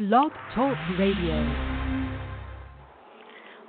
Blog Talk Radio.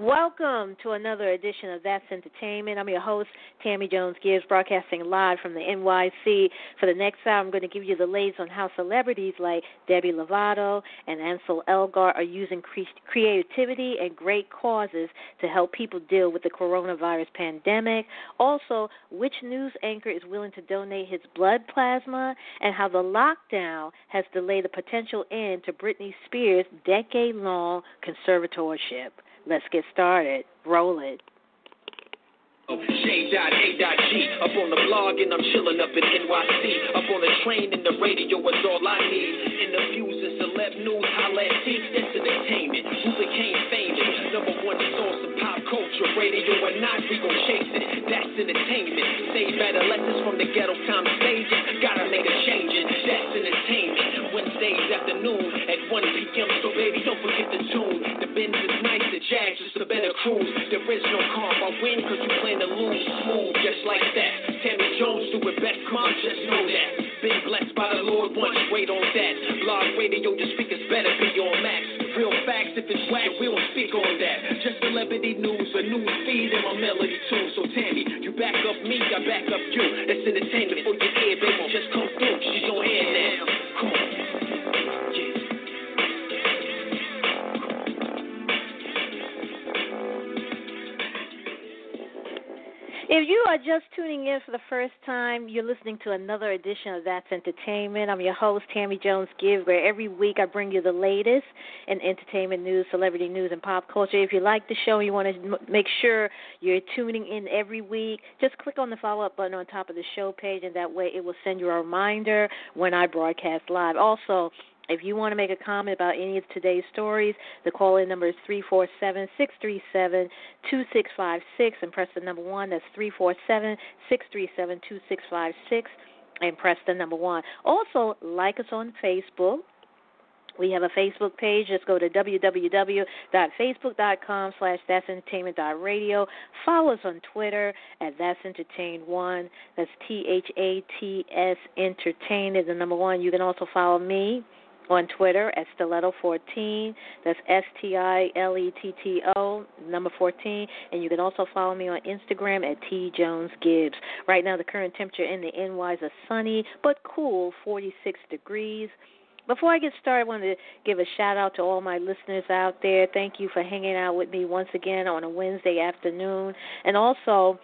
Welcome to another edition of That's Entertainment. I'm your host, Tammy Jones Gibbs, broadcasting live from the NYC. For the next hour, I'm going to give you the latest on how celebrities like Demi Lovato and Ansel Elgort are using cre- creativity and great causes to help people deal with the coronavirus pandemic. Also, which news anchor is willing to donate his blood plasma, and how the lockdown has delayed the potential end to Britney Spears' decade long conservatorship. Let's get started. Roll it. J.A.G. Up on the blog and I'm chilling up in NYC. Up on the train and the radio is all I need. Interviews and celeb news, entertainment. Who became famous? Number one source of pop culture. Radio or not, we gon' chase it. That's entertainment. Save from the ghetto time stages. Gotta make a change. That's entertainment. Wednesdays afternoon at 1 p.m. So baby, don't forget the tune. Benz is nice, the Jags just a better cruise. There is no calm. I win cause you plan to lose. Smooth, just like that. Tammy Jones do it best, come on, just know that. Been blessed by the Lord once, wait on that. Blog radio, the speakers better be on max. Real facts, if it's whack, we don't speak on that. Just celebrity news, a news feed, and my melody too. So Tammy, you back up me, I back up you. That's entertainment for your ear, baby. Just come If you are just tuning in for the first time, you're listening to another edition of That's Entertainment. I'm your host, Tammy Jones Gibbs, where every week I bring you the latest in entertainment news, celebrity news, and pop culture. If you like the show and you want to make sure you're tuning in every week, just click on the follow up button on top of the show page, and that way it will send you a reminder when I broadcast live. Also, if you want to make a comment about any of today's stories, the call in number is 347 637 2656 and press the number 1. That's 347 637 2656 and press the number 1. Also, like us on Facebook. We have a Facebook page. Just go to www.facebook.com slash That's Entertainment Radio. Follow us on Twitter at That's Entertain One. That's T H A T S Entertain is the number one. You can also follow me on Twitter at Stiletto14. That's S T I L E T T O, number 14. And you can also follow me on Instagram at T Jones Gibbs. Right now, the current temperature in the NY is sunny but cool 46 degrees. Before I get started, I want to give a shout out to all my listeners out there. Thank you for hanging out with me once again on a Wednesday afternoon. And also,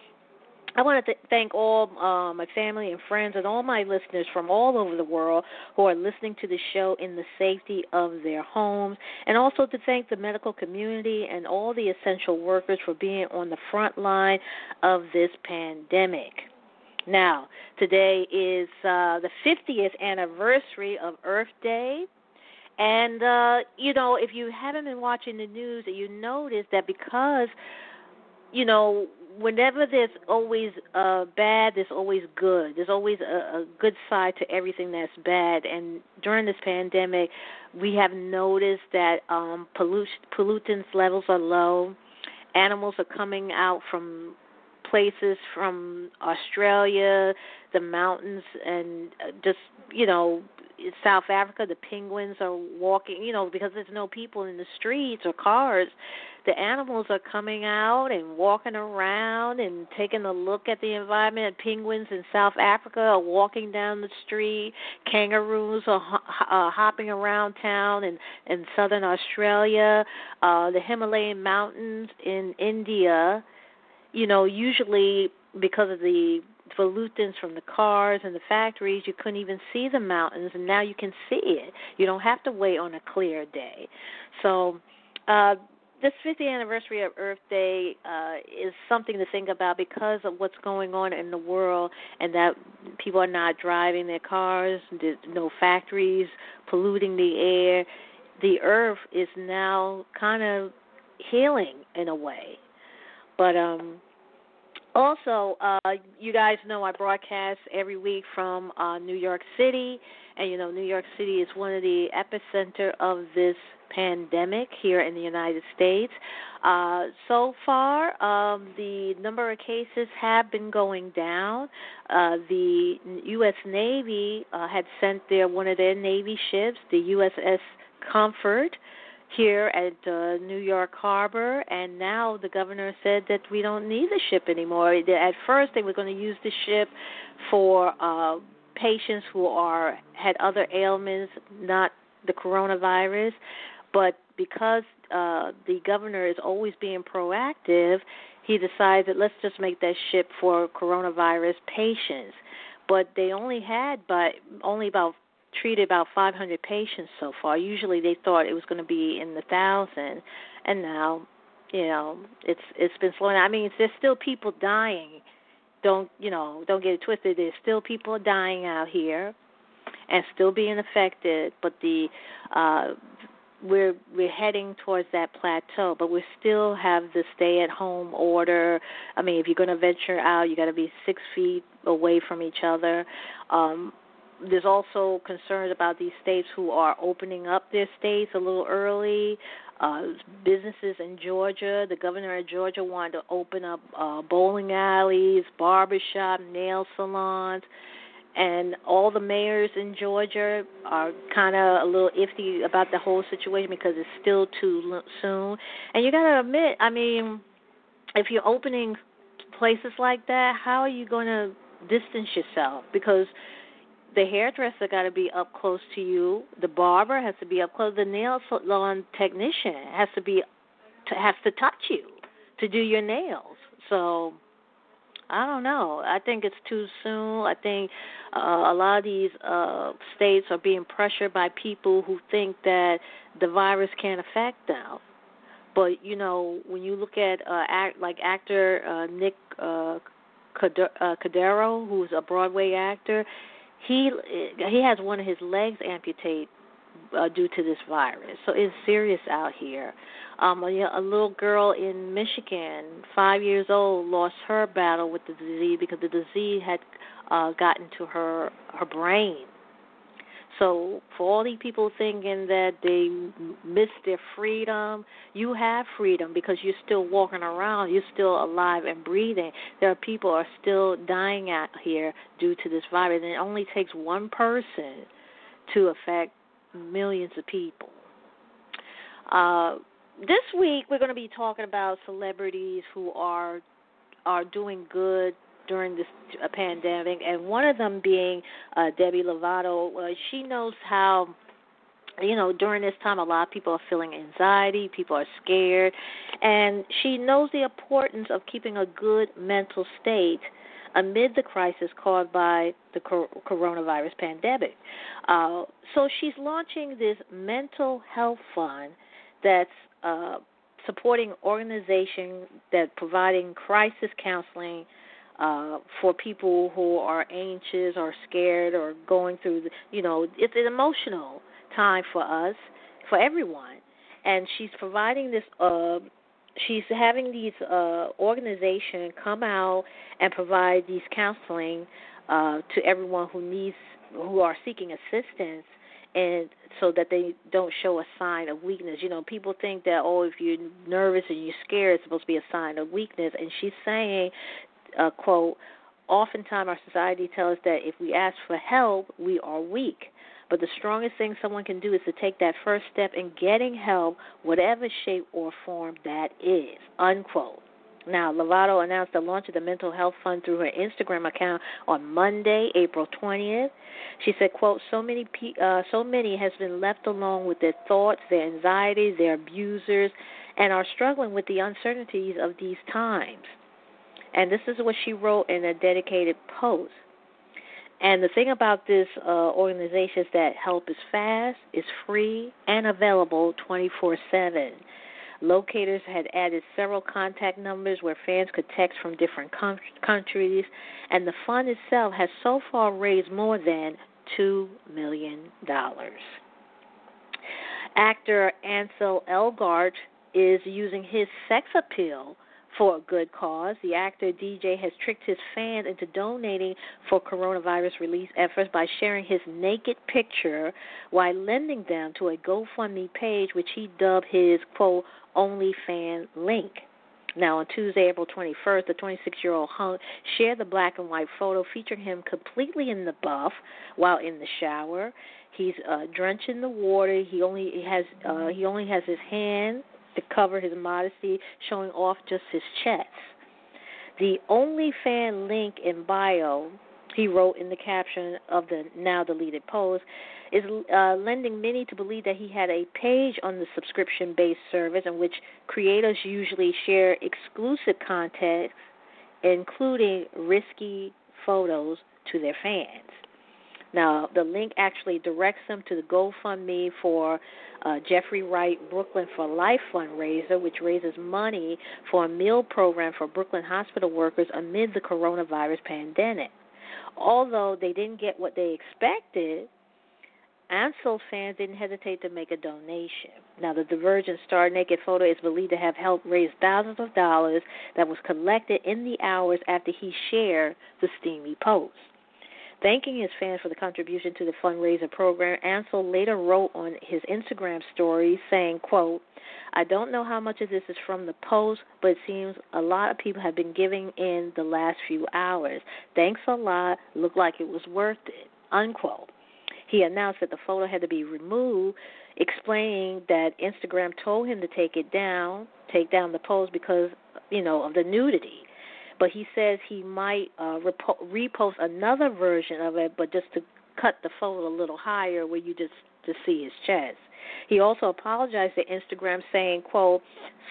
I want to th- thank all uh, my family and friends and all my listeners from all over the world who are listening to the show in the safety of their homes, and also to thank the medical community and all the essential workers for being on the front line of this pandemic. Now, today is uh, the 50th anniversary of Earth Day. And, uh, you know, if you haven't been watching the news, you notice that because, you know, whenever there's always uh bad there's always good. There's always a, a good side to everything that's bad. And during this pandemic we have noticed that um pollut- pollutants levels are low. Animals are coming out from places from australia the mountains and uh, just you know South Africa, the penguins are walking, you know, because there's no people in the streets or cars. The animals are coming out and walking around and taking a look at the environment. Penguins in South Africa are walking down the street. Kangaroos are uh, hopping around town in in southern Australia. Uh, the Himalayan mountains in India. You know, usually because of the pollutants from the cars and the factories, you couldn't even see the mountains, and now you can see it. You don't have to wait on a clear day. So, uh, this 50th anniversary of Earth Day uh, is something to think about because of what's going on in the world, and that people are not driving their cars, no factories polluting the air. The Earth is now kind of healing in a way, but um also, uh, you guys know I broadcast every week from uh, New York City, and you know New York City is one of the epicenter of this pandemic here in the United States. Uh, so far, um, the number of cases have been going down. Uh, the U.S. Navy uh, had sent their one of their Navy ships, the USS comfort here at uh, New York Harbor, and now the governor said that we don't need the ship anymore. At first, they were going to use the ship for uh, patients who are had other ailments, not the coronavirus, but because uh, the governor is always being proactive, he decided that let's just make that ship for coronavirus patients. But they only had but only about treated about 500 patients so far. Usually they thought it was going to be in the thousand, and now, you know, it's it's been slowing. I mean, there's still people dying. Don't you know? Don't get it twisted. There's still people dying out here, and still being affected. But the uh, we're we're heading towards that plateau, but we still have the stay at home order. I mean, if you're going to venture out, you got to be six feet away from each other. Um, there's also concerns about these states who are opening up their states a little early. Uh, businesses in Georgia, the governor of Georgia wanted to open up uh, bowling alleys, barbershop, nail salons and all the mayors in Georgia are kind of a little iffy about the whole situation because it's still too soon. And you got to admit, I mean, if you're opening places like that, how are you going to distance yourself? Because the hairdresser got to be up close to you, the barber has to be up close, the nail salon technician has to be has to touch you to do your nails. So I don't know. I think it's too soon. I think uh, a lot of these uh, states are being pressured by people who think that the virus can't affect them. But you know, when you look at uh, act like actor uh, Nick uh, uh who's a Broadway actor, he he has one of his legs amputated uh, due to this virus. So it's serious out here. Um, a, a little girl in Michigan, five years old, lost her battle with the disease because the disease had uh, gotten to her her brain. So for all these people thinking that they missed their freedom, you have freedom because you're still walking around, you're still alive and breathing. There are people are still dying out here due to this virus, and it only takes one person to affect millions of people. Uh, this week we're going to be talking about celebrities who are are doing good during this uh, pandemic, and one of them being uh, Demi Lovato. Uh, she knows how you know during this time a lot of people are feeling anxiety people are scared and she knows the importance of keeping a good mental state amid the crisis caused by the coronavirus pandemic. Uh, so she's launching this mental health fund that's uh, supporting organization that providing crisis counseling uh, for people who are anxious or scared or going through, the, you know, it's an emotional time for us, for everyone. And she's providing this uh, she's having these uh, organizations come out and provide these counseling uh, to everyone who needs who are seeking assistance and so that they don't show a sign of weakness. You know, people think that oh, if you're nervous and you're scared, it's supposed to be a sign of weakness. And she's saying, uh, "quote." Oftentimes, our society tells us that if we ask for help, we are weak. But the strongest thing someone can do is to take that first step in getting help, whatever shape or form that is. Unquote. Now, Lovato announced the launch of the Mental Health Fund through her Instagram account on Monday, April 20th. She said, "quote So many, uh, so many has been left alone with their thoughts, their anxieties, their abusers, and are struggling with the uncertainties of these times." And this is what she wrote in a dedicated post. And the thing about this uh, organization is that help is fast, is free, and available 24 7. Locators had added several contact numbers where fans could text from different com- countries, and the fund itself has so far raised more than $2 million. Actor Ansel Elgort is using his sex appeal for a good cause. The actor DJ has tricked his fans into donating for coronavirus relief efforts by sharing his naked picture while lending them to a GoFundMe page, which he dubbed his quote OnlyFan link. Now, on Tuesday, April 21st, the 26 year old hunk shared the black and white photo featuring him completely in the buff while in the shower. He's uh, drenched in the water. He only has uh, he only has his hand to cover his modesty, showing off just his chest. The OnlyFan link in bio, he wrote in the caption of the now deleted post, is uh, lending many to believe that he had a page on the subscription based service in which creators usually share exclusive content, including risky photos, to their fans. Now, the link actually directs them to the GoFundMe for uh, Jeffrey Wright Brooklyn for Life fundraiser, which raises money for a meal program for Brooklyn hospital workers amid the coronavirus pandemic. Although they didn't get what they expected, Ansel fans didn't hesitate to make a donation. Now, the Divergent Star Naked photo is believed to have helped raise thousands of dollars that was collected in the hours after he shared the steamy post. Thanking his fans for the contribution to the fundraiser program, Ansel later wrote on his Instagram story saying, quote, I don't know how much of this is from the post, but it seems a lot of people have been giving in the last few hours. Thanks a lot. Looked like it was worth it. Unquote. He announced that the photo had to be removed, explaining that Instagram told him to take it down, take down the post because, you know, of the nudity but he says he might uh, repo- repost another version of it, but just to cut the photo a little higher where you just to see his chest. He also apologized to Instagram saying, quote,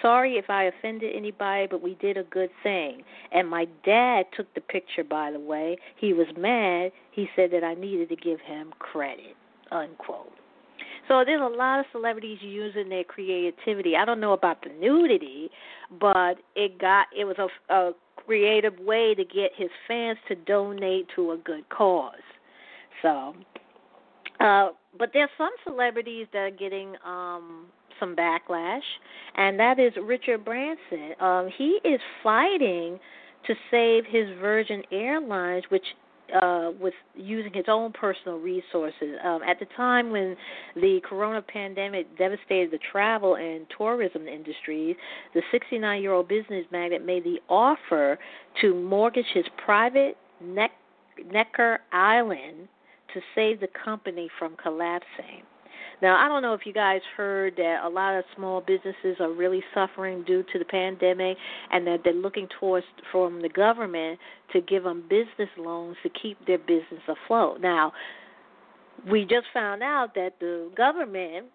Sorry if I offended anybody, but we did a good thing. And my dad took the picture, by the way. He was mad. He said that I needed to give him credit, unquote. So there's a lot of celebrities using their creativity. I don't know about the nudity, but it got it was a, a creative way to get his fans to donate to a good cause. So, uh, but there's some celebrities that are getting um, some backlash, and that is Richard Branson. Um, he is fighting to save his Virgin Airlines, which uh, with using his own personal resources. Um, at the time when the corona pandemic devastated the travel and tourism industries, the 69 year old business magnate made the offer to mortgage his private Necker Island to save the company from collapsing. Now, I don't know if you guys heard that a lot of small businesses are really suffering due to the pandemic and that they're looking towards from the government to give them business loans to keep their business afloat. Now, we just found out that the government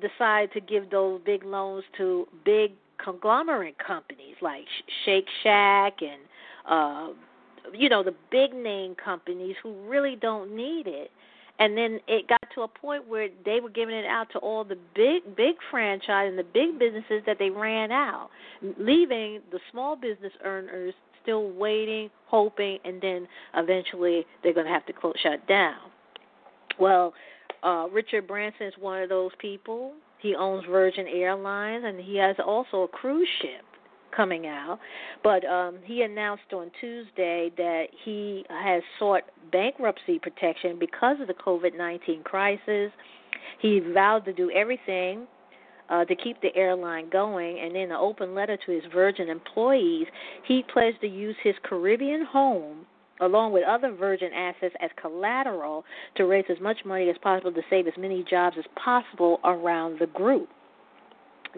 decided to give those big loans to big conglomerate companies like Shake Shack and uh you know the big name companies who really don't need it and then it got to a point where they were giving it out to all the big big franchise and the big businesses that they ran out leaving the small business earners still waiting hoping and then eventually they're going to have to close shut down. Well uh richard branson is one of those people. He owns virgin airlines and he has also a cruise ship coming out. But um, he announced on Tuesday that he has sought bankruptcy protection because of the COVID 19 crisis. He vowed to do everything uh, to keep the airline going. And in an open letter to his Virgin employees, he pledged to use his Caribbean home along with other Virgin assets as collateral to raise as much money as possible to save as many jobs as possible around the group.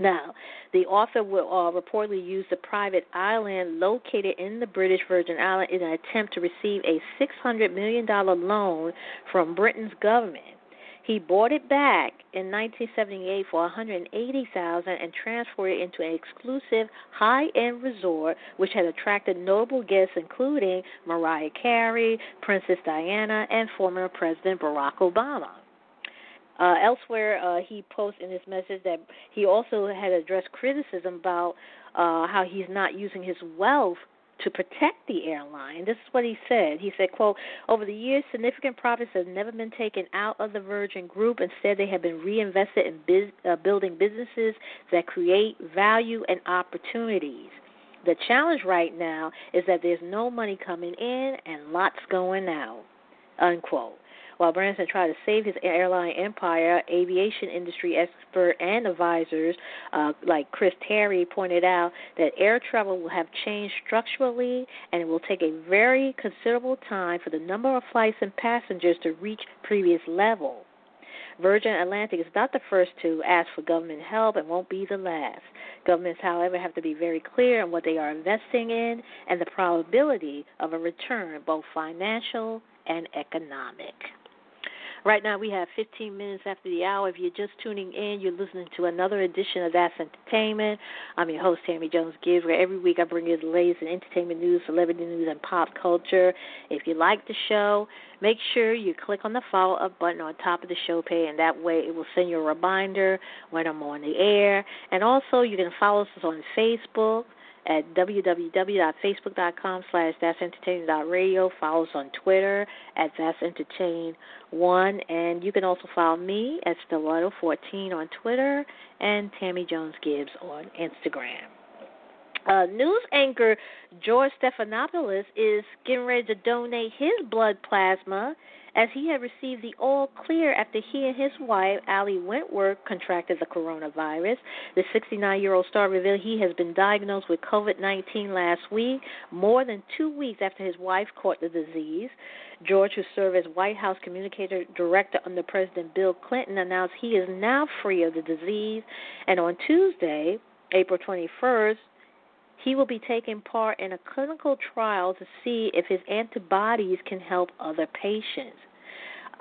Now, the author will uh, reportedly use the private island located in the British Virgin Islands in an attempt to receive a $600 million loan from Britain's government. He bought it back in 1978 for 180,000 and transferred it into an exclusive high-end resort which had attracted notable guests including Mariah Carey, Princess Diana, and former President Barack Obama. Uh, elsewhere, uh, he posted in his message that he also had addressed criticism about uh, how he's not using his wealth to protect the airline. This is what he said. He said, quote, over the years, significant profits have never been taken out of the Virgin Group. Instead, they have been reinvested in biz- uh, building businesses that create value and opportunities. The challenge right now is that there's no money coming in and lots going out, unquote. While Branson tried to save his airline empire, aviation industry expert and advisors uh, like Chris Terry pointed out that air travel will have changed structurally and it will take a very considerable time for the number of flights and passengers to reach previous level. Virgin Atlantic is not the first to ask for government help and won't be the last. Governments, however, have to be very clear on what they are investing in and the probability of a return, both financial and economic. Right now, we have 15 minutes after the hour. If you're just tuning in, you're listening to another edition of That's Entertainment. I'm your host, Tammy Jones Gibbs, where every week I bring you the latest in entertainment news, celebrity news, and pop culture. If you like the show, make sure you click on the follow up button on top of the show page, and that way it will send you a reminder when I'm on the air. And also, you can follow us on Facebook at www.facebook.com slash that's entertaining.radio. Follow us on Twitter at that's entertain one, and you can also follow me at Stiletto14 on Twitter and Tammy Jones Gibbs on Instagram. Uh, news anchor George Stephanopoulos is getting ready to donate his blood plasma as he had received the all clear after he and his wife, Ali Wentworth, contracted the coronavirus. The 69 year old star revealed he has been diagnosed with COVID 19 last week, more than two weeks after his wife caught the disease. George, who served as White House communicator director under President Bill Clinton, announced he is now free of the disease. And on Tuesday, April 21st, he will be taking part in a clinical trial to see if his antibodies can help other patients.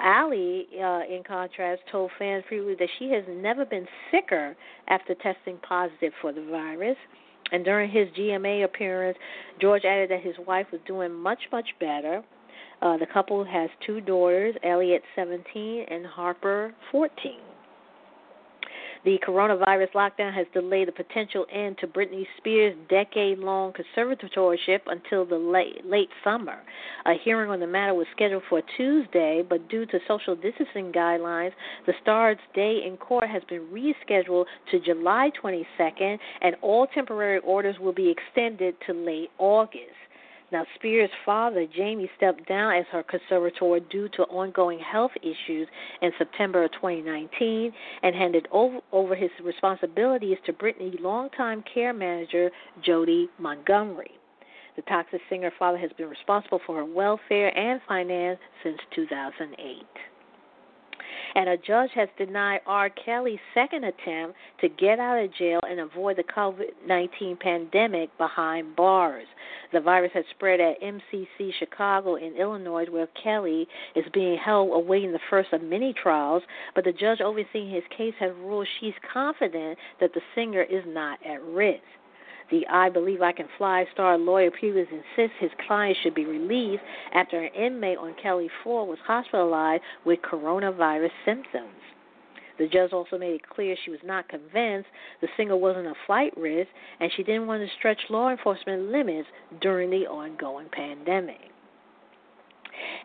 Ali, uh, in contrast, told fans previously that she has never been sicker after testing positive for the virus. And during his GMA appearance, George added that his wife was doing much, much better. Uh, the couple has two daughters, Elliot 17 and Harper 14. The coronavirus lockdown has delayed the potential end to Britney Spears' decade long conservatorship until the late, late summer. A hearing on the matter was scheduled for Tuesday, but due to social distancing guidelines, the star's day in court has been rescheduled to July 22nd, and all temporary orders will be extended to late August. Now, Spears' father, Jamie, stepped down as her conservator due to ongoing health issues in September of 2019 and handed over, over his responsibilities to Britney longtime care manager Jodi Montgomery. The toxic singer father has been responsible for her welfare and finance since 2008 and a judge has denied R. Kelly's second attempt to get out of jail and avoid the COVID 19 pandemic behind bars. The virus has spread at MCC Chicago in Illinois, where Kelly is being held awaiting the first of many trials, but the judge overseeing his case has ruled she's confident that the singer is not at risk. The I Believe I Can Fly star lawyer previously insists his client should be released after an inmate on Kelly 4 was hospitalized with coronavirus symptoms. The judge also made it clear she was not convinced the singer wasn't a flight risk and she didn't want to stretch law enforcement limits during the ongoing pandemic.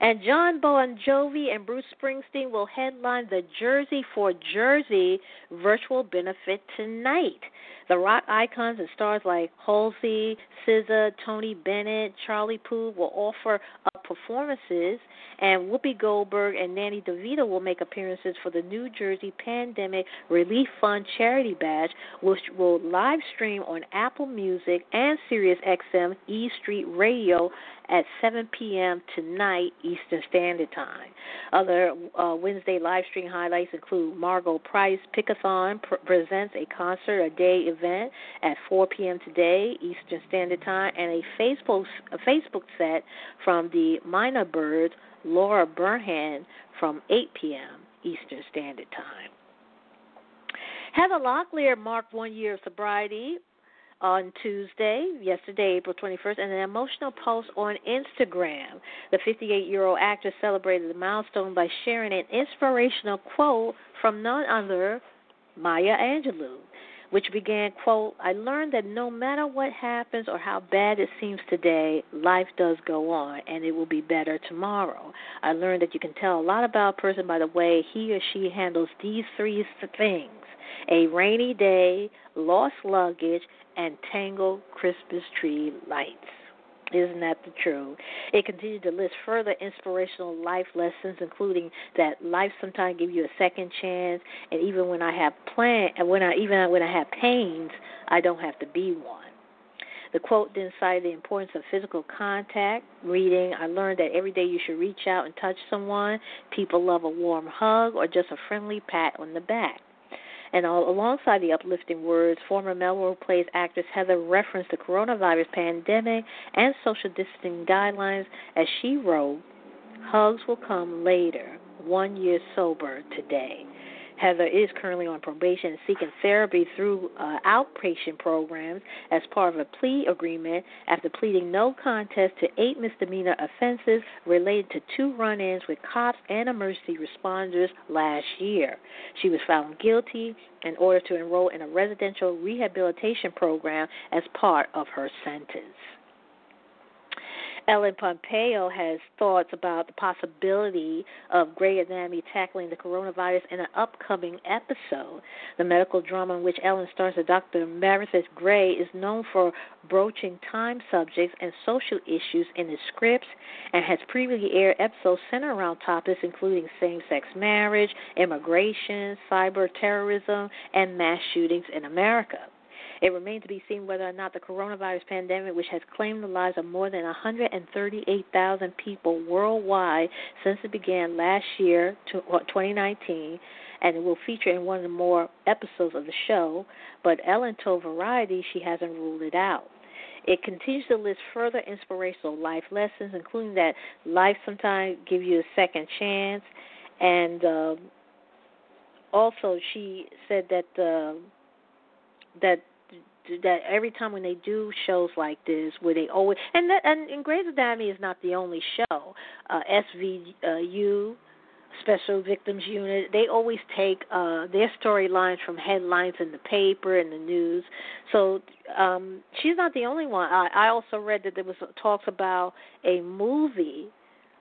And Jon Bon Jovi and Bruce Springsteen will headline the Jersey for Jersey virtual benefit tonight. The rock icons and stars like Halsey, SZA, Tony Bennett, Charlie Puth will offer up performances, and Whoopi Goldberg and Danny DeVito will make appearances for the New Jersey Pandemic Relief Fund charity badge, which will live stream on Apple Music and SiriusXM E Street Radio at 7 p.m. tonight Eastern Standard Time. Other uh, Wednesday live stream highlights include Margo Price Pickathon pr- presents a concert a day event at 4 p.m. today Eastern Standard Time, and a Facebook a Facebook set from the Mynabirds Laura Burhenn from 8 p.m. Eastern Standard Time. Heather Locklear marked one year of sobriety on Tuesday, yesterday, April 21st, and an emotional post on Instagram. The 58 year old actress celebrated the milestone by sharing an inspirational quote from none other Maya Angelou, which began, quote, I learned that no matter what happens or how bad it seems today, life does go on and it will be better tomorrow. I learned that you can tell a lot about a person by the way he or she handles these three things a rainy day, lost luggage, and tangled Christmas tree lights. Isn't that the truth? It continued to list further inspirational life lessons, including that life sometimes gives you a second chance, and even when I have plan, when I even when I have pains, I don't have to be one. The quote then cited the importance of physical contact. Reading, I learned that every day you should reach out and touch someone. People love a warm hug or just a friendly pat on the back. And all, alongside the uplifting words, former Melrose Place actress Heather referenced the coronavirus pandemic and social distancing guidelines as she wrote, Hugs will come later, one year sober today. Heather is currently on probation and seeking therapy through uh, outpatient programs as part of a plea agreement after pleading no contest to eight misdemeanor offenses related to two run ins with cops and emergency responders last year. She was found guilty in order to enroll in a residential rehabilitation program as part of her sentence. Ellen Pompeo has thoughts about the possibility of Grey Anatomy tackling the coronavirus in an upcoming episode. The medical drama in which Ellen stars as Dr. Meredith Grey is known for broaching time subjects and social issues in its scripts and has previously aired episodes centered around topics including same sex marriage, immigration, cyber terrorism, and mass shootings in America. It remains to be seen whether or not the coronavirus pandemic, which has claimed the lives of more than 138,000 people worldwide since it began last year, 2019, and it will feature in one of the more episodes of the show. But Ellen told Variety she hasn't ruled it out. It continues to list further inspirational life lessons, including that life sometimes gives you a second chance, and uh, also she said that uh, that that every time when they do shows like this, where they always and that and, and Grey's Anatomy is not the only show. Uh, SVU, Special Victims Unit, they always take uh, their storylines from headlines in the paper and the news. So um, she's not the only one. I, I also read that there was talks about a movie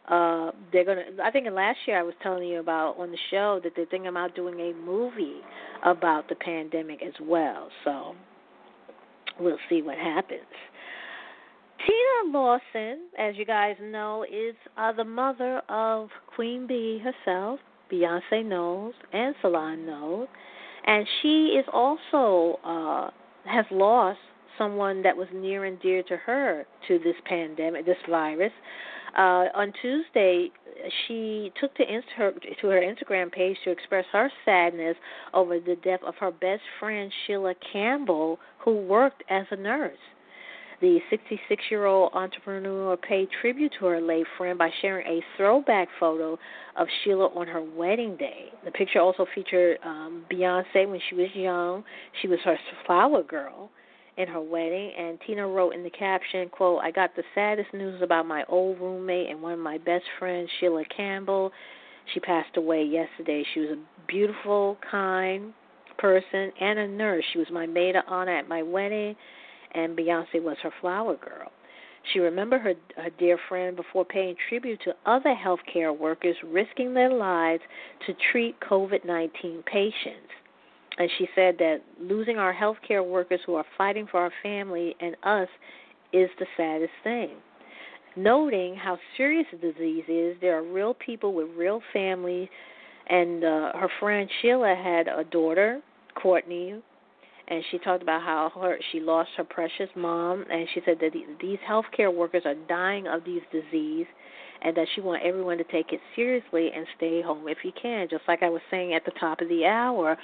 uh they're gonna i think in last year i was telling you about on the show that they're thinking about doing a movie about the pandemic as well so we'll see what happens. Tina Lawson, as you guys know, is uh, the mother of Queen Bee herself, Beyonce Knowles, and Solange Knowles, and she is also uh, has lost someone that was near and dear to her to this pandemic, this virus. Uh, on Tuesday, she took to, her, to her Instagram page to express her sadness over the death of her best friend Sheila Campbell, who worked as a nurse. The 66 year old entrepreneur paid tribute to her late friend by sharing a throwback photo of Sheila on her wedding day. The picture also featured um, Beyonce when she was young. She was her flower girl in her wedding and Tina wrote in the caption, quote, I got the saddest news about my old roommate and one of my best friends, Sheila Campbell. She passed away yesterday. She was a beautiful, kind person and a nurse. She was my maid of honor at my wedding and Beyonce was her flower girl. She remembered her, her dear friend before paying tribute to other healthcare workers risking their lives to treat COVID 19 patients. And she said that losing our healthcare workers who are fighting for our family and us is the saddest thing. Noting how serious the disease is, there are real people with real families, and uh, her friend Sheila had a daughter, Courtney, and she talked about how her she lost her precious mom, and she said that these healthcare workers are dying of these disease, and that she wants everyone to take it seriously and stay home if you can. Just like I was saying at the top of the hour,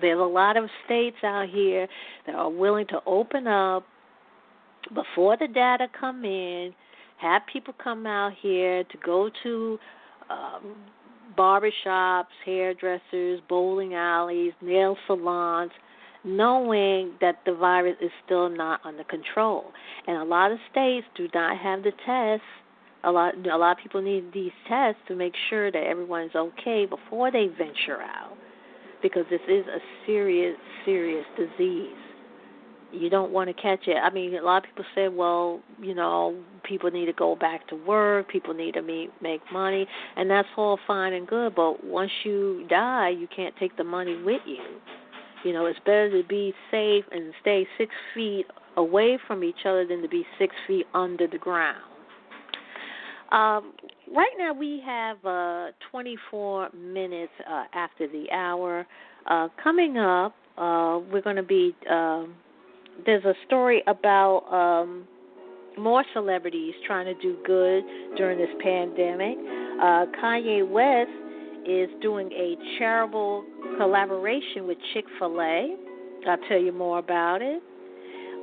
there's a lot of states out here that are willing to open up before the data come in, have people come out here to go to um, barbershops, hairdressers, bowling alleys, nail salons, knowing that the virus is still not under control. And a lot of states do not have the tests. A lot, a lot of people need these tests to make sure that everyone's okay before they venture out because this is a serious, serious disease. You don't want to catch it. I mean, a lot of people say, well, you know, people need to go back to work, people need to meet, make money, and that's all fine and good. But once you die, you can't take the money with you. You know, it's better to be safe and stay six feet away from each other than to be six feet under the ground. Um, right now we have uh, 24 minutes uh, after the hour. Uh, coming up, uh, we're going to be uh, there's a story about um, more celebrities trying to do good during this pandemic. Uh, Kanye West is doing a charitable collaboration with Chick fil A. I'll tell you more about it.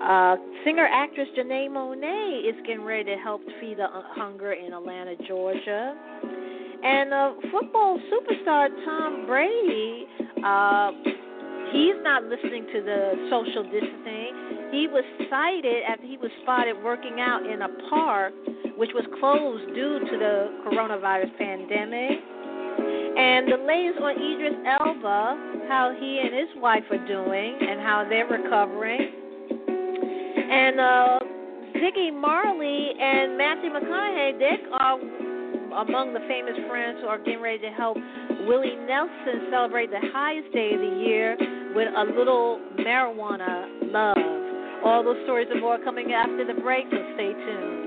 Uh, singer actress Janelle Monáe is getting ready to help feed the hunger in Atlanta, Georgia. And uh, football superstar Tom Brady, uh, he's not listening to the social distancing. He was cited after he was spotted working out in a park which was closed due to the coronavirus pandemic. And the latest on Idris Elba, how he and his wife are doing and how they're recovering. And uh, Ziggy Marley and Matthew McConaughey, they are among the famous friends who are getting ready to help Willie Nelson celebrate the highest day of the year with a little marijuana love. All those stories and more coming after the break, so stay tuned.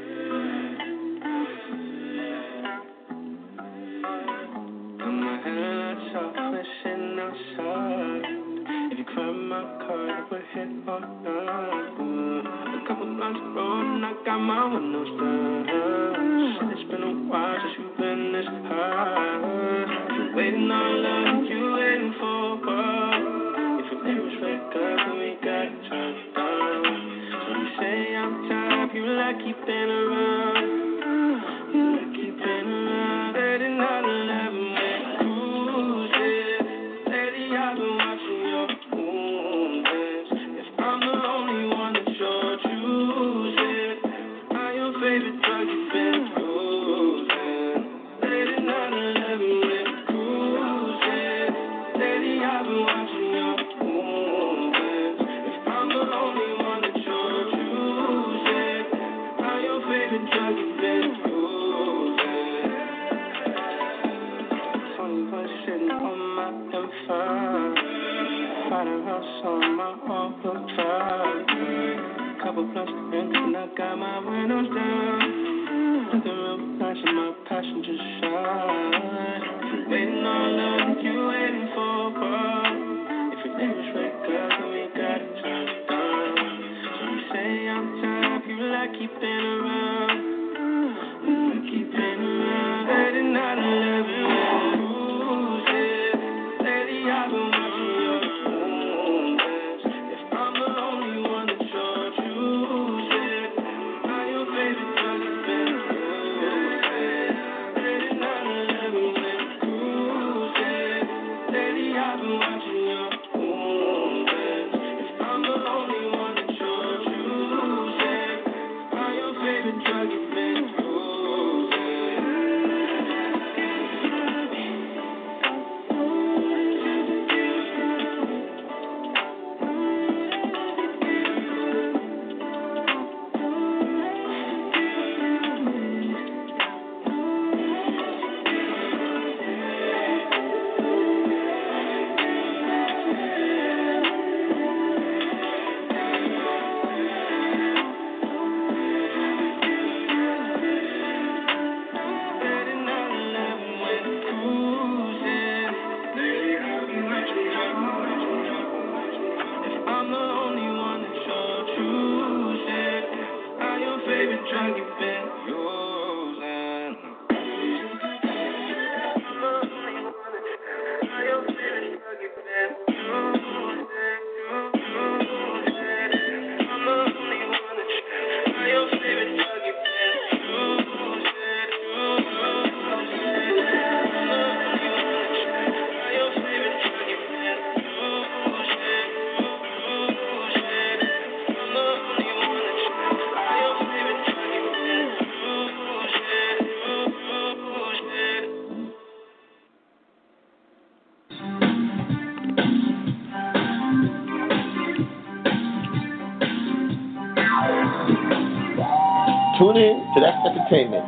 Tune in to That's Entertainment,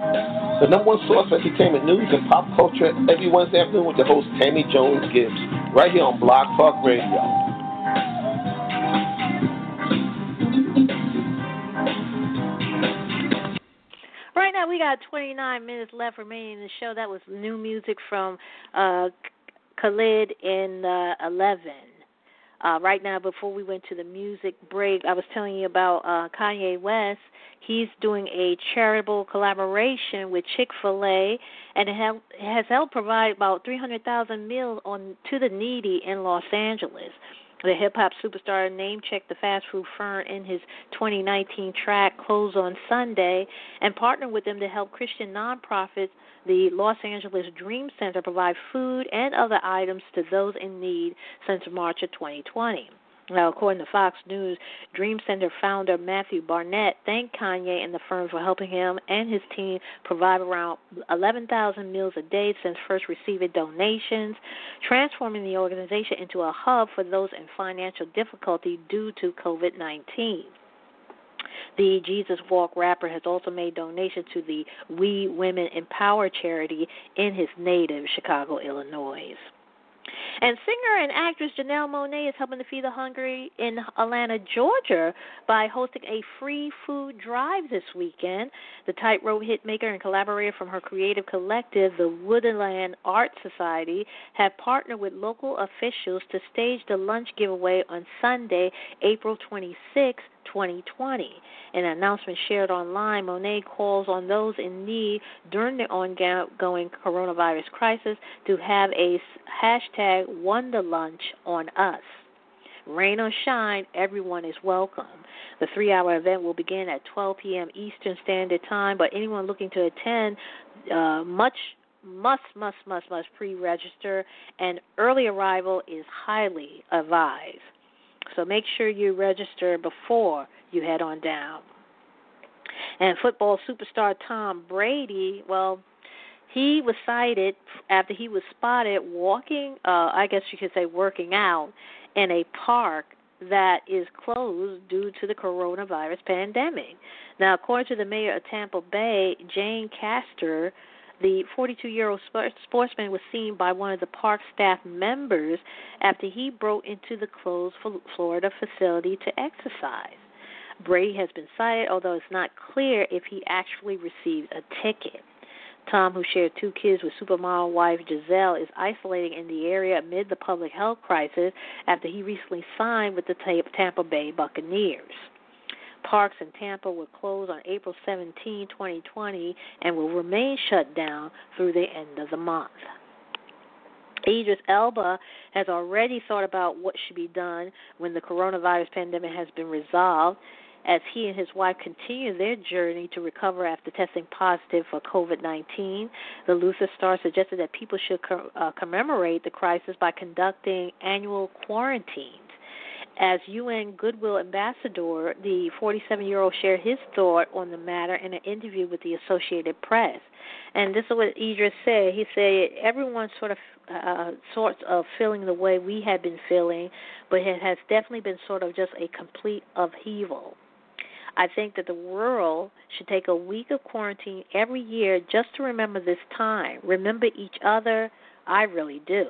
the number one source for entertainment news and pop culture every Wednesday afternoon with the host Tammy Jones Gibbs, right here on Blog Talk Radio. Right now, we got 29 minutes left remaining in the show. That was new music from uh, Khalid in uh, 11. Uh, right now, before we went to the music break, I was telling you about uh, Kanye West. He's doing a charitable collaboration with Chick Fil A, and has helped provide about 300,000 meals on to the needy in Los Angeles. The hip hop superstar name checked the fast food firm in his 2019 track Close on Sunday and partnered with them to help Christian nonprofits, the Los Angeles Dream Center, provide food and other items to those in need since March of 2020. Now, according to Fox News, Dream Center founder Matthew Barnett thanked Kanye and the firm for helping him and his team provide around 11,000 meals a day since first receiving donations, transforming the organization into a hub for those in financial difficulty due to COVID 19. The Jesus Walk rapper has also made donations to the We Women Empower charity in his native Chicago, Illinois. And singer and actress Janelle Monáe is helping to feed the hungry in Atlanta, Georgia, by hosting a free food drive this weekend. The tightrope hitmaker and collaborator from her creative collective, the Wondaland Art Society, have partnered with local officials to stage the lunch giveaway on Sunday, April 26, 2020. In an announcement shared online, Monáe calls on those in need during the ongoing coronavirus crisis to have a hashtag Lunch on us. Rain or shine, everyone is welcome. The three hour event will begin at 12 p.m. Eastern Standard Time, but anyone looking to attend uh, much must, must, must, must pre register, and early arrival is highly advised. So make sure you register before you head on down. And football superstar Tom Brady, well, he was cited after he was spotted walking, uh, I guess you could say working out, in a park that is closed due to the coronavirus pandemic. Now, according to the mayor of Tampa Bay, Jane Castor, the 42 year old sportsman was seen by one of the park staff members after he broke into the closed Florida facility to exercise. Brady has been cited, although it's not clear if he actually received a ticket. Tom, who shared two kids with supermodel wife Gisele, is isolating in the area amid the public health crisis after he recently signed with the Tampa Bay Buccaneers. Parks in Tampa will close on April 17, 2020, and will remain shut down through the end of the month. Idris Elba has already thought about what should be done when the coronavirus pandemic has been resolved as he and his wife continue their journey to recover after testing positive for COVID 19. The Luther Star suggested that people should co- uh, commemorate the crisis by conducting annual quarantines. As UN Goodwill Ambassador, the 47 year old shared his thought on the matter in an interview with the Associated Press. And this is what Idris said. He said Everyone sort of uh, sorts of feeling the way we had been feeling, but it has definitely been sort of just a complete upheaval. I think that the world should take a week of quarantine every year just to remember this time. Remember each other. I really do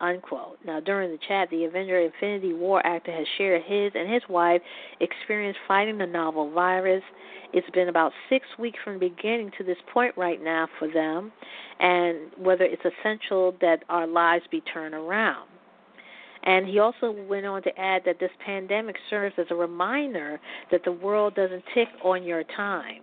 unquote. Now, during the chat, the Avenger Infinity War actor has shared his and his wife experience fighting the novel virus. It's been about six weeks from the beginning to this point right now for them, and whether it's essential that our lives be turned around. And he also went on to add that this pandemic serves as a reminder that the world doesn't tick on your time.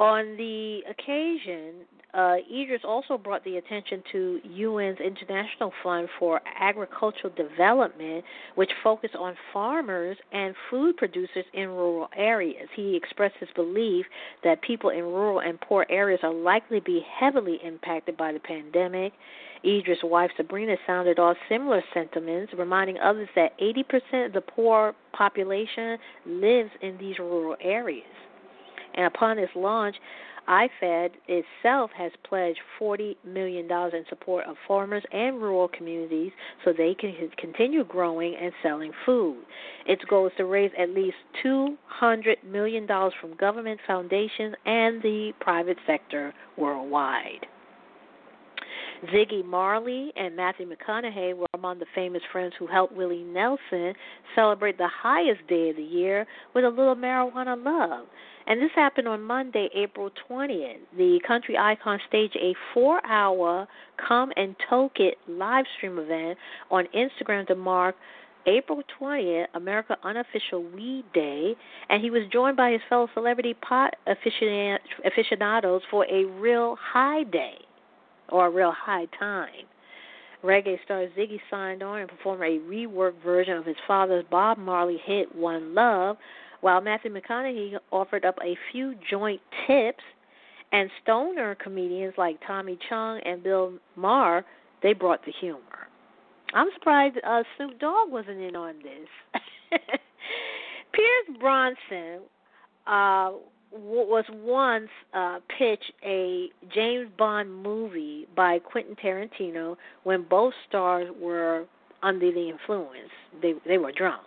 On the occasion, uh, Idris also brought the attention to UN's International Fund for Agricultural Development, which focused on farmers and food producers in rural areas. He expressed his belief that people in rural and poor areas are likely to be heavily impacted by the pandemic. Idris' wife Sabrina sounded off similar sentiments, reminding others that 80% of the poor population lives in these rural areas. And upon its launch, IFAD itself has pledged $40 million in support of farmers and rural communities so they can continue growing and selling food. Its goal is to raise at least $200 million from government foundations and the private sector worldwide. Ziggy Marley and Matthew McConaughey were among the famous friends who helped Willie Nelson celebrate the highest day of the year with a little marijuana love. And this happened on Monday, April 20th. The country icon staged a four hour Come and Toke It live stream event on Instagram to mark April 20th, America Unofficial Weed Day, and he was joined by his fellow celebrity pot aficionados for a real high day or a real high time. Reggae star Ziggy signed on and performed a reworked version of his father's Bob Marley hit One Love, while Matthew McConaughey offered up a few joint tips, and stoner comedians like Tommy Chong and Bill Maher, they brought the humor. I'm surprised uh, Snoop Dogg wasn't in on this. Pierce Brosnan uh, was once uh, pitched a James Bond movie by Quentin Tarantino when both stars were under the influence. They they were drunk.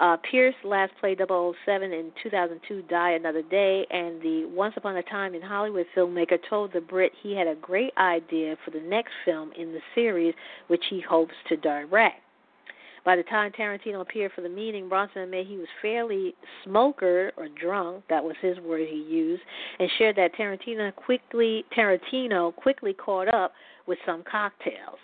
Uh, Pierce last played 007 in 2002, Die Another Day, and the Once Upon a Time in Hollywood filmmaker told the Brit he had a great idea for the next film in the series, which he hopes to direct. By the time Tarantino appeared for the meeting, Brosnan admitted he was fairly smoker or drunk, that was his word he used, and shared that Tarantino quickly Tarantino quickly caught up with some cocktails.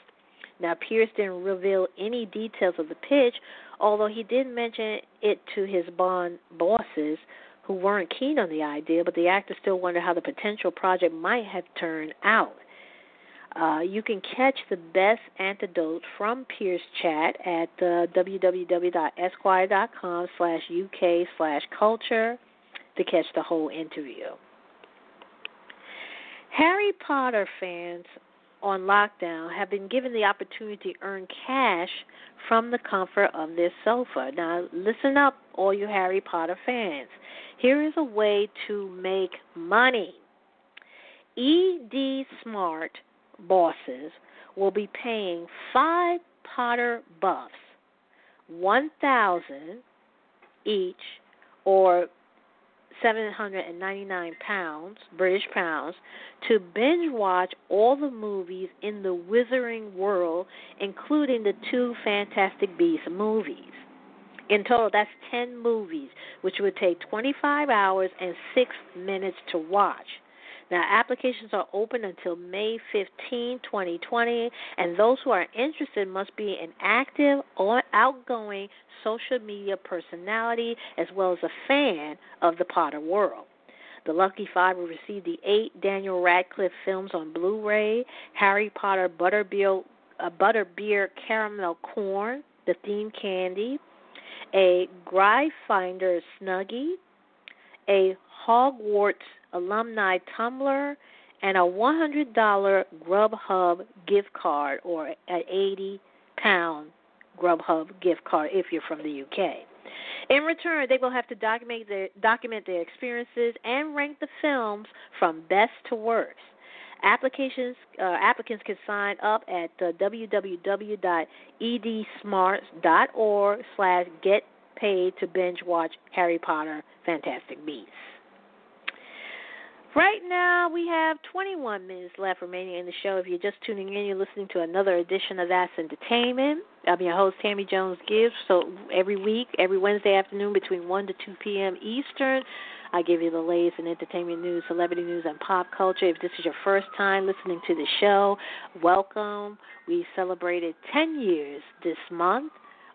Now Pierce didn't reveal any details of the pitch, although he did mention it to his Bond bosses who weren't keen on the idea, but the actor still wondered how the potential project might have turned out. Uh, you can catch the best antidote from Pierce Chat at uh, www.esquire.com slash UK slash culture to catch the whole interview. Harry Potter fans on lockdown have been given the opportunity to earn cash from the comfort of their sofa. Now, listen up, all you Harry Potter fans. Here is a way to make money. ED Smart bosses will be paying five Potter buffs, one thousand each, or 799 pounds, British pounds, to binge watch all the movies in the Wizarding World, including the two Fantastic Beasts movies. In total, that's 10 movies, which would take 25 hours and 6 minutes to watch. Now, applications are open until May 15, 2020, and those who are interested must be an active or outgoing social media personality as well as a fan of the Potter world. The Lucky Five will receive the eight Daniel Radcliffe films on Blu ray, Harry Potter Butterbeer, uh, Butterbeer Caramel Corn, the theme candy, a Gryffindor Snuggie, a Hogwarts alumni tumbler, and a $100 Grubhub gift card or an 80 pound Grubhub gift card if you're from the UK. In return, they will have to document their, document their experiences and rank the films from best to worst. Applications uh, applicants can sign up at uh, www.edsmarts.org slash get paid to binge watch Harry Potter Fantastic Beasts. Right now, we have 21 minutes left remaining in the show. If you're just tuning in, you're listening to another edition of That's Entertainment. I'm your host, Tammy Jones Gibbs. So every week, every Wednesday afternoon between 1 to 2 p.m. Eastern, I give you the latest in entertainment news, celebrity news, and pop culture. If this is your first time listening to the show, welcome. We celebrated 10 years this month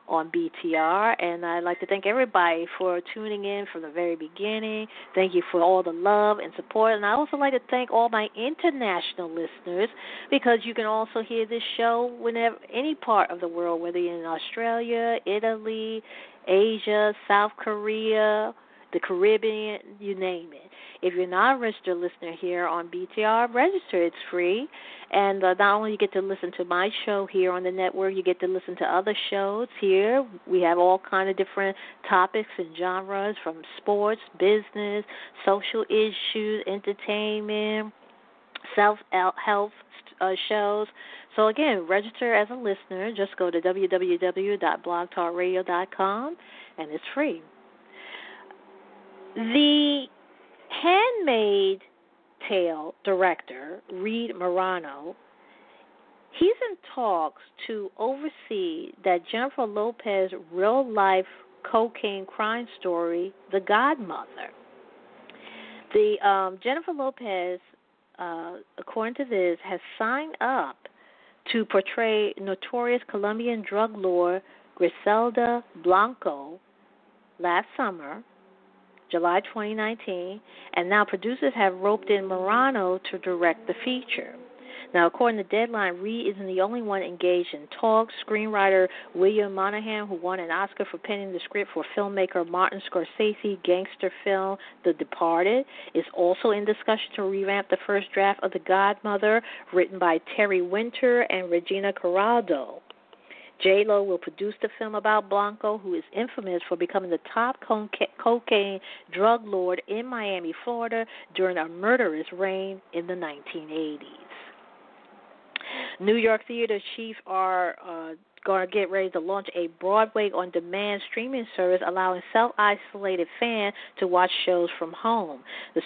on BTR. And I'd like to thank everybody for tuning in from the very beginning. Thank you for all the love and support. And I also like to thank all my international listeners because you can also hear this show whenever any part of the world, whether you're in Australia, Italy, Asia, South Korea, the Caribbean, you name it. If you're not a registered listener here on BTR, register. It's free. And uh, not only you get to listen to my show here on the network, you get to listen to other shows here. We have all kind of different topics and genres from sports, business, social issues, entertainment, self health uh, shows. So again, register as a listener. Just go to www.blogtalkradio.com, and it's free. The Handmaid Tale director Reed Morano, he's in talks to oversee that Jennifer Lopez real life cocaine crime story, The Godmother. The um, Jennifer Lopez, uh, according to this, has signed up to portray notorious Colombian drug lord Griselda Blanco last summer July 2019, and now producers have roped in Morano to direct the feature. Now, according to Deadline, Reed isn't the only one engaged in talks. Screenwriter William Monahan, who won an Oscar for penning the script for filmmaker Martin Scorsese gangster film The Departed, is also in discussion to revamp the first draft of The Godmother, written by Terry Winter and Regina Corrado. J Lo will produce the film about Blanco, who is infamous for becoming the top cocaine drug lord in Miami, Florida, during a murderous reign in the 1980s. New York Theater chief R. uh, to get ready to launch a Broadway on demand streaming service allowing self isolated fans to watch shows from home. The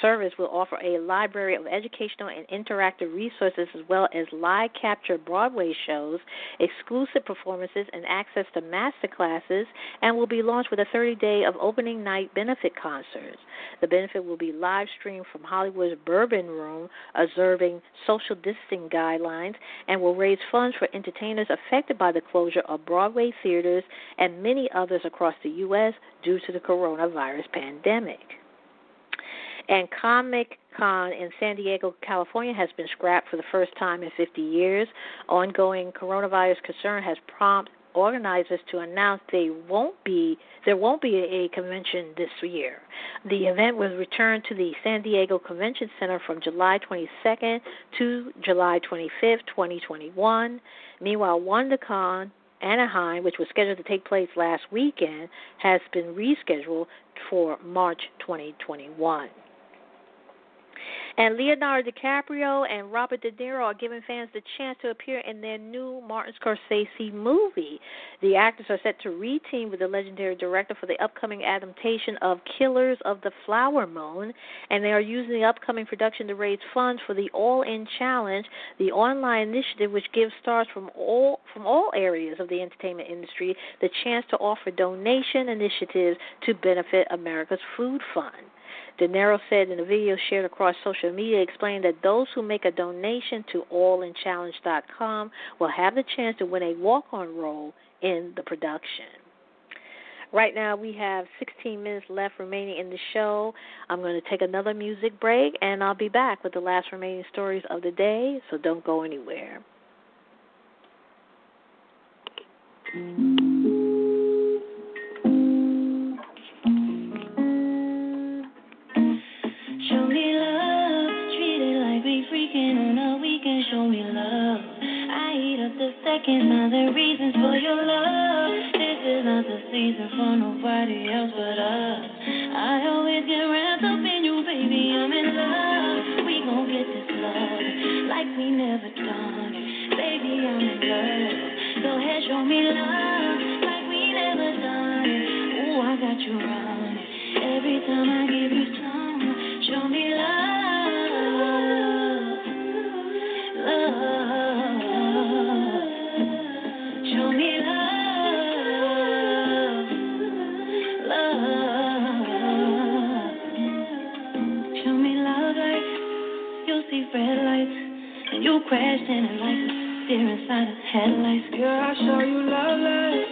service will offer a library of educational and interactive resources as well as live capture Broadway shows, exclusive performances, and access to master classes, and will be launched with a 30 day of opening night benefit concerts. The benefit will be live streamed from Hollywood's Bourbon Room, observing social distancing guidelines, and will raise funds for entertainers affected by the closure of Broadway theaters and many others across the U.S. due to the coronavirus pandemic. And Comic Con in San Diego, California has been scrapped for the first time in 50 years. Ongoing coronavirus concern has prompted organizers to announce they won't be there won't be a convention this year. The mm-hmm. event was returned to the San Diego Convention Center from July 22nd to July 25th, 2021. Meanwhile, WonderCon Anaheim, which was scheduled to take place last weekend, has been rescheduled for March 2021. And Leonardo DiCaprio and Robert De Niro are giving fans the chance to appear in their new Martin Scorsese movie. The actors are set to re-team with the legendary director for the upcoming adaptation of Killers of the Flower Moon, and they are using the upcoming production to raise funds for the All In Challenge, the online initiative which gives stars from all from all areas of the entertainment industry the chance to offer donation initiatives to benefit America's food fund. De Niro said in a video shared across social media, explained that those who make a donation to allinchallenge.com will have the chance to win a walk-on role in the production. Right now, we have 16 minutes left remaining in the show. I'm going to take another music break, and I'll be back with the last remaining stories of the day, so don't go anywhere. Show me love. I eat up the second other reasons for your love. This is not the season for nobody else but us. I always get wrapped up in you, baby. I'm in love. We gon' get this love like we never done. Baby, I'm in love. Go ahead, show me love like we never done. Ooh, I got you running. Every time I give you some, show me love. You crashed in it like a deer inside a headlights. Yeah, I saw you love life.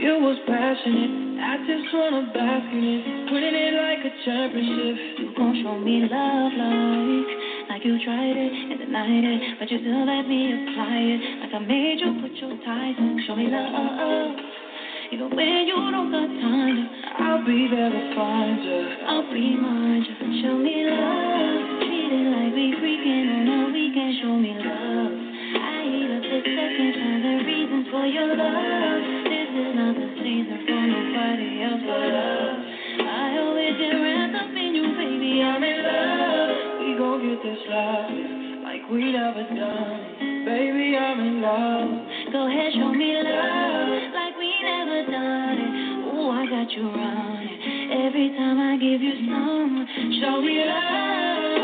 You was passionate. I just wanna bask in it, winning it like a championship. You gon' show me love like, like you tried it and denied it, but you still let me apply it. Like I made you put your ties on. Show me love. Even when you don't got time to, I'll be there to find you. I'll remind you. Show me love. We freaking on a weekend. Show me love. I eat up the seconds and the reasons for your love. This is not the season for nobody else but us. I always get wrapped up in you, baby. I'm in love. We gon' get this love like we never done. Baby, I'm in love. Go ahead, show me love like we never done. Ooh, I got you running. Every time I give you some, show me. Love.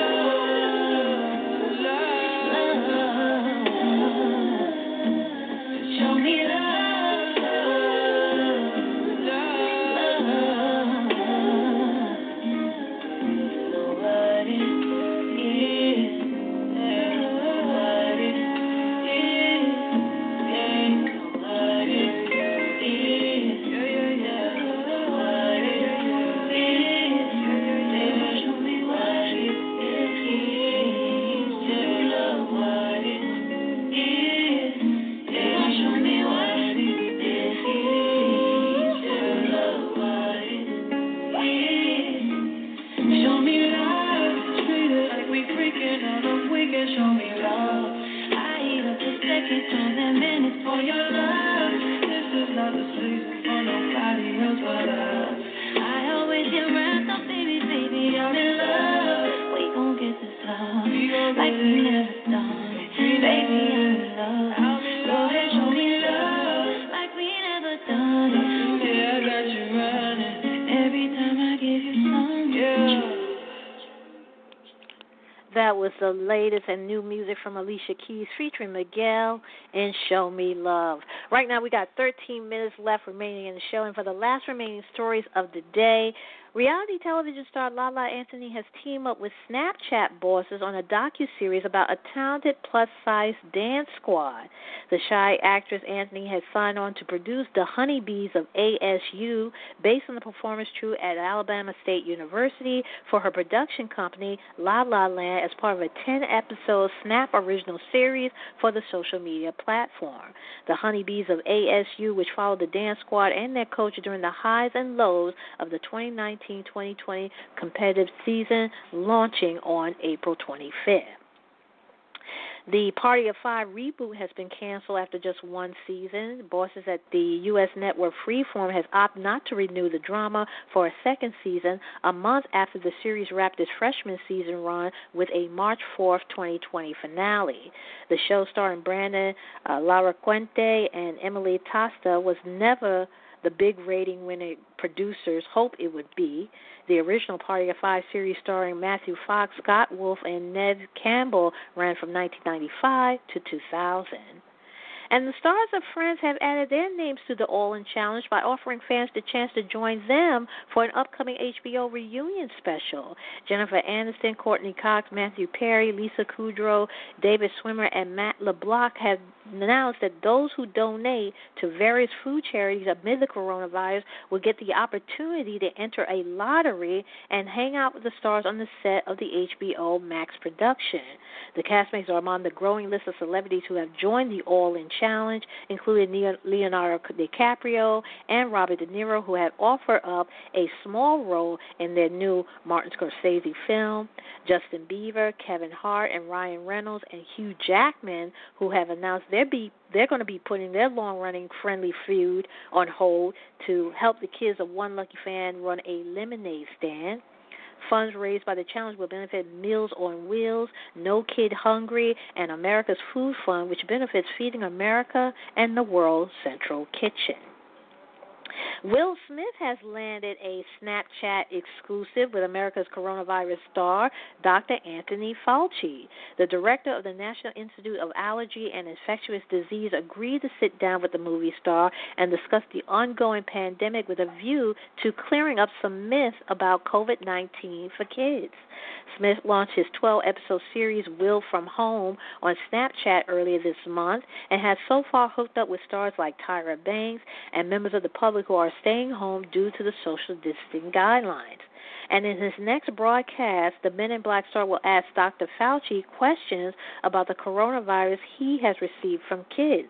The latest and new music from Alicia Keys featuring Miguel and Show Me Love. Right now, we got 13 minutes left remaining in the show, and for the last remaining stories of the day, reality television star Lala Anthony has teamed up with Snapchat bosses on a docu-series about a talented plus-size dance squad. The shy actress Anthony has signed on to produce the Honeybees of ASU, based on the performance troupe at Alabama State University, for her production company La La Land as part of a 10-episode Snap original series for the social media platform. The Honeybees of ASU, which followed the dance squad and their coach during the highs and lows of the 2019-2020 competitive season, launching on April 25th. The Party of Five reboot has been canceled after just one season. Bosses at the U.S. network Freeform has opted not to renew the drama for a second season, a month after the series wrapped its freshman season run with a March 4th, 2020 finale. The show starring Brandon uh, Larracuente and Emily Tosta was never the big rating winning producers hoped it would be. The original Party of Five series starring Matthew Fox, Scott Wolf, and Neve Campbell ran from 1995 to 2000. And the stars of Friends have added their names to the All In Challenge by offering fans the chance to join them for an upcoming HBO reunion special. Jennifer Aniston, Courteney Cox, Matthew Perry, Lisa Kudrow, David Schwimmer, and Matt LeBlanc have announced that those who donate to various food charities amid the coronavirus will get the opportunity to enter a lottery and hang out with the stars on the set of the HBO Max production. The castmates are among the growing list of celebrities who have joined the All In Challenge, including Leonardo DiCaprio and Robert De Niro, who have offered up a small role in their new Martin Scorsese film. Justin Bieber, Kevin Hart, and Ryan Reynolds and Hugh Jackman, who have announced they're be they're going to be putting their long-running friendly feud on hold to help the kids of One Lucky Fan run a lemonade stand. Funds raised by the challenge will benefit Meals on Wheels, No Kid Hungry, and America's Food Fund, which benefits Feeding America and the World Central Kitchen. Will Smith has landed a Snapchat exclusive with America's coronavirus star, Dr. Anthony Fauci. The director of the National Institute of Allergy and Infectious Disease agreed to sit down with the movie star and discuss the ongoing pandemic with a view to clearing up some myths about COVID 19 for kids. Smith launched his 12 episode series Will from Home on Snapchat earlier this month and has so far hooked up with stars like Tyra Banks and members of the public who are staying home due to the social distancing guidelines. And in his next broadcast, the Men in Black star will ask Dr. Fauci questions about the coronavirus he has received from kids.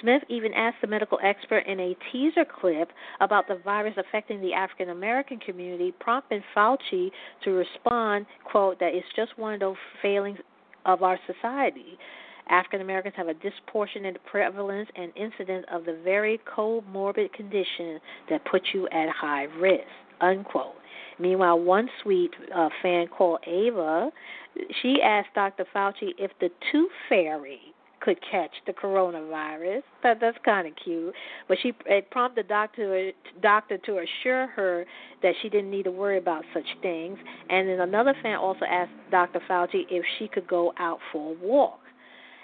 Smith even asked the medical expert in a teaser clip about the virus affecting the African American community, prompting Fauci to respond, quote, that it's just one of those failings of our society. African Americans have a disproportionate prevalence and incidence of the very comorbid condition that puts you at high risk, unquote. Meanwhile, one sweet uh, fan called Ava, she asked Dr. Fauci if the tooth fairy could catch the coronavirus. That that's kind of cute. But she it prompted the doctor doctor to assure her that she didn't need to worry about such things. And then another fan also asked Dr. Fauci if she could go out for a walk.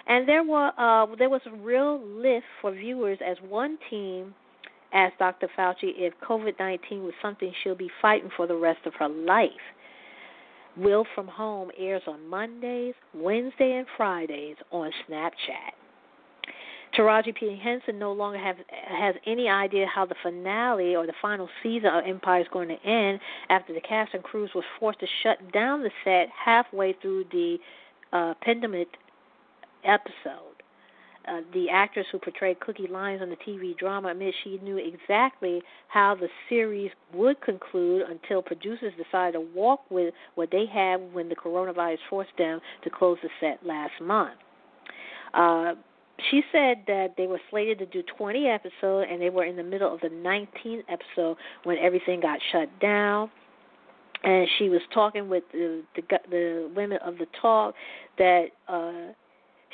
And there were uh, there was a real lift for viewers as one team asked Dr. Fauci if COVID 19 was something she'll be fighting for the rest of her life. Will from Home airs on Mondays, Wednesday, and Fridays on Snapchat. Taraji P. Henson no longer have, has any idea how the finale or the final season of Empire is going to end after the cast and crews was forced to shut down the set halfway through the uh, penultimate episode. Uh, the actress who portrayed Cookie Lyons on the TV drama admits she knew exactly how the series would conclude until producers decided to walk with what they had when the coronavirus forced them to close the set last month. Uh, she said that they were slated to do 20 episodes and they were in the middle of the 19th episode when everything got shut down and she was talking with the the, the women of the talk that uh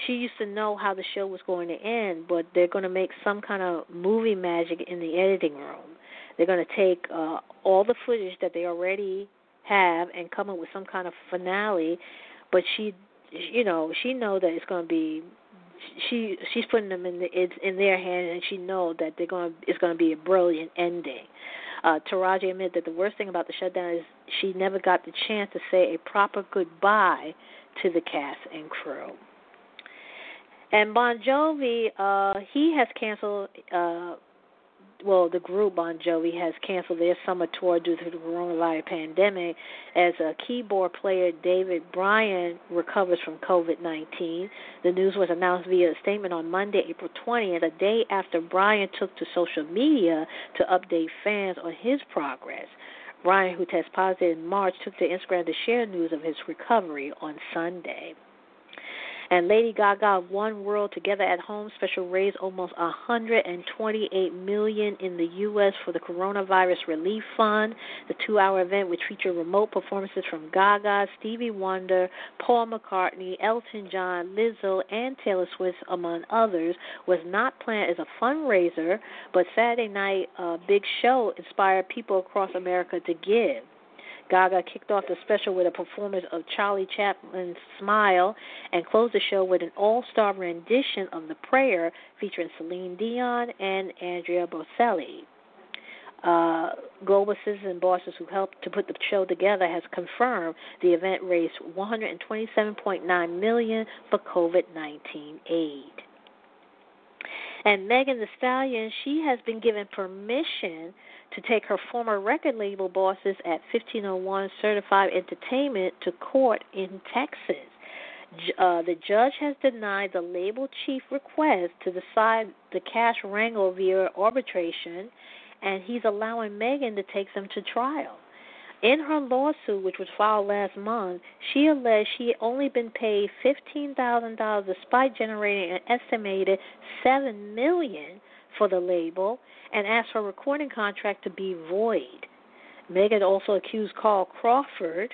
she used to know how the show was going to end, but they're going to make some kind of movie magic in the editing room. They're going to take uh, all the footage that they already have and come up with some kind of finale. But she, you know, she know that it's going to be. She she's putting them in the it's in their hand, and she know that they're going to, it's going to be a brilliant ending. Uh, Taraji admitted that the worst thing about the shutdown is she never got the chance to say a proper goodbye to the cast and crew. And Bon Jovi, uh, he has canceled. Uh, well, the group Bon Jovi has canceled their summer tour due to the coronavirus pandemic as a keyboard player David Bryan recovers from COVID 19. The news was announced via a statement on Monday, April 20th, a day after Bryan took to social media to update fans on his progress. Bryan, who tested positive in March, took to Instagram to share news of his recovery on Sunday. And Lady Gaga One World Together at Home special raised almost 128 million in the U.S. for the coronavirus relief fund. The two-hour event, which featured remote performances from Gaga, Stevie Wonder, Paul McCartney, Elton John, Lizzo, and Taylor Swift, among others, was not planned as a fundraiser, but Saturday night uh, big show inspired people across America to give. Gaga kicked off the special with a performance of Charlie Chaplin's Smile and closed the show with an all star rendition of The Prayer featuring Celine Dion and Andrea Bocelli. Uh, Global Citizen Bosses, who helped to put the show together, has confirmed the event raised 127.9 million for COVID-19 aid. And Megan Thee Stallion, she has been given permission to take her former record label bosses at 1501 Certified Entertainment to court in Texas. Uh, the judge has denied the label chief request to decide the cash wrangle via arbitration, and he's allowing Megan to take them to trial. In her lawsuit, which was filed last month, she alleged she had only been paid $15,000 despite generating an estimated $7 million for the label and asked her recording contract to be void. Megan also accused Carl Crawford,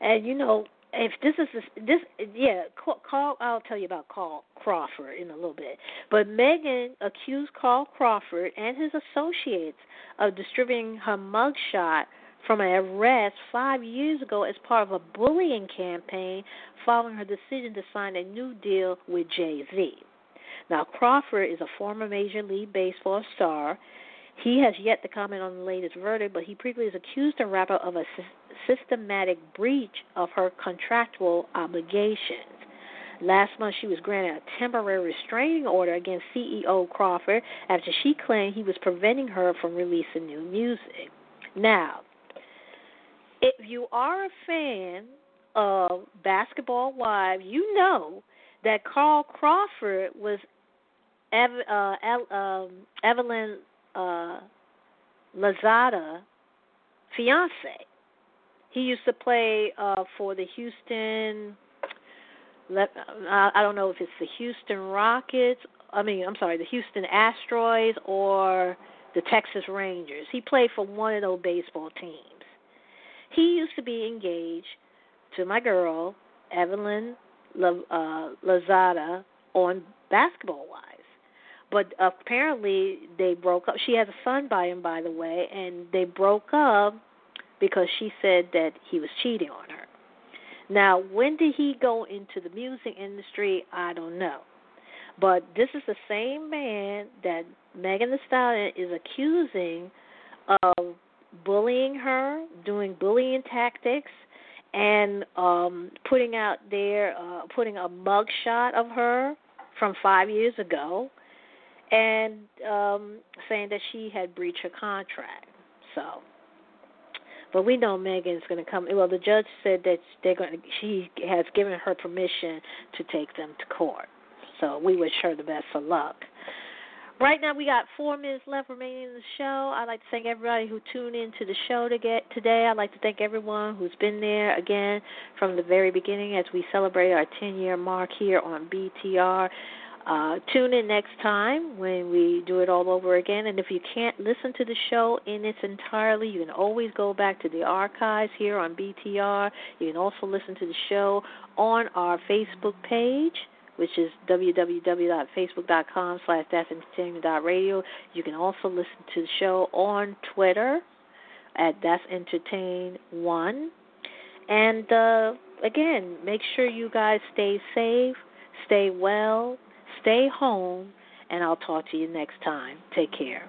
and you know if this is this, this yeah, Carl. I'll tell you about Carl Crawford in a little bit. But Megan accused Carl Crawford and his associates of distributing her mugshot from an arrest five years ago as part of a bullying campaign following her decision to sign a new deal with Jay Z. Now, Crawford is a former Major League Baseball star. He has yet to comment on the latest verdict, but he previously accused the rapper of a systematic breach of her contractual obligations. Last month, she was granted a temporary restraining order against CEO Crawford after she claimed he was preventing her from releasing new music. Now, if you are a fan of Basketball Wives, you know that Carl Crawford was Ev- uh, El- um, Evelyn uh, Lozada fiance. He used to play uh, for the Houston. I don't know if it's the Houston Rockets. I mean, I'm sorry, the Houston Astros or the Texas Rangers. He played for one of those baseball teams. He used to be engaged to my girl Evelyn uh, Lozada on Basketball Wives. But apparently they broke up. She has a son by him, by the way, and they broke up because she said that he was cheating on her. Now, when did he go into the music industry? I don't know. But this is the same man that Megan Thee Stallion is accusing of bullying her, doing bullying tactics, and um putting out there uh putting a mug shot of her from five years ago and um saying that she had breached her contract so but we know Megan's going to come. Well, the judge said that they're going. She has given her permission to take them to court. So we wish her the best of luck. Right now, we got four minutes left remaining in the show. I'd like to thank everybody who tuned in to the show to get today. I'd like to thank everyone who's been there again from the very beginning as we celebrate our 10 year mark here on BTR. Uh, tune in next time when we do it all over again. And if you can't listen to the show in its entirety, you can always go back to the archives here on BTR. You can also listen to the show on our Facebook page which is www.facebook.com slash that'sentertainment.radio. You can also listen to the show on Twitter at That's Entertain One. And uh, again, make sure you guys stay safe, stay well, stay home, and I'll talk to you next time. Take care.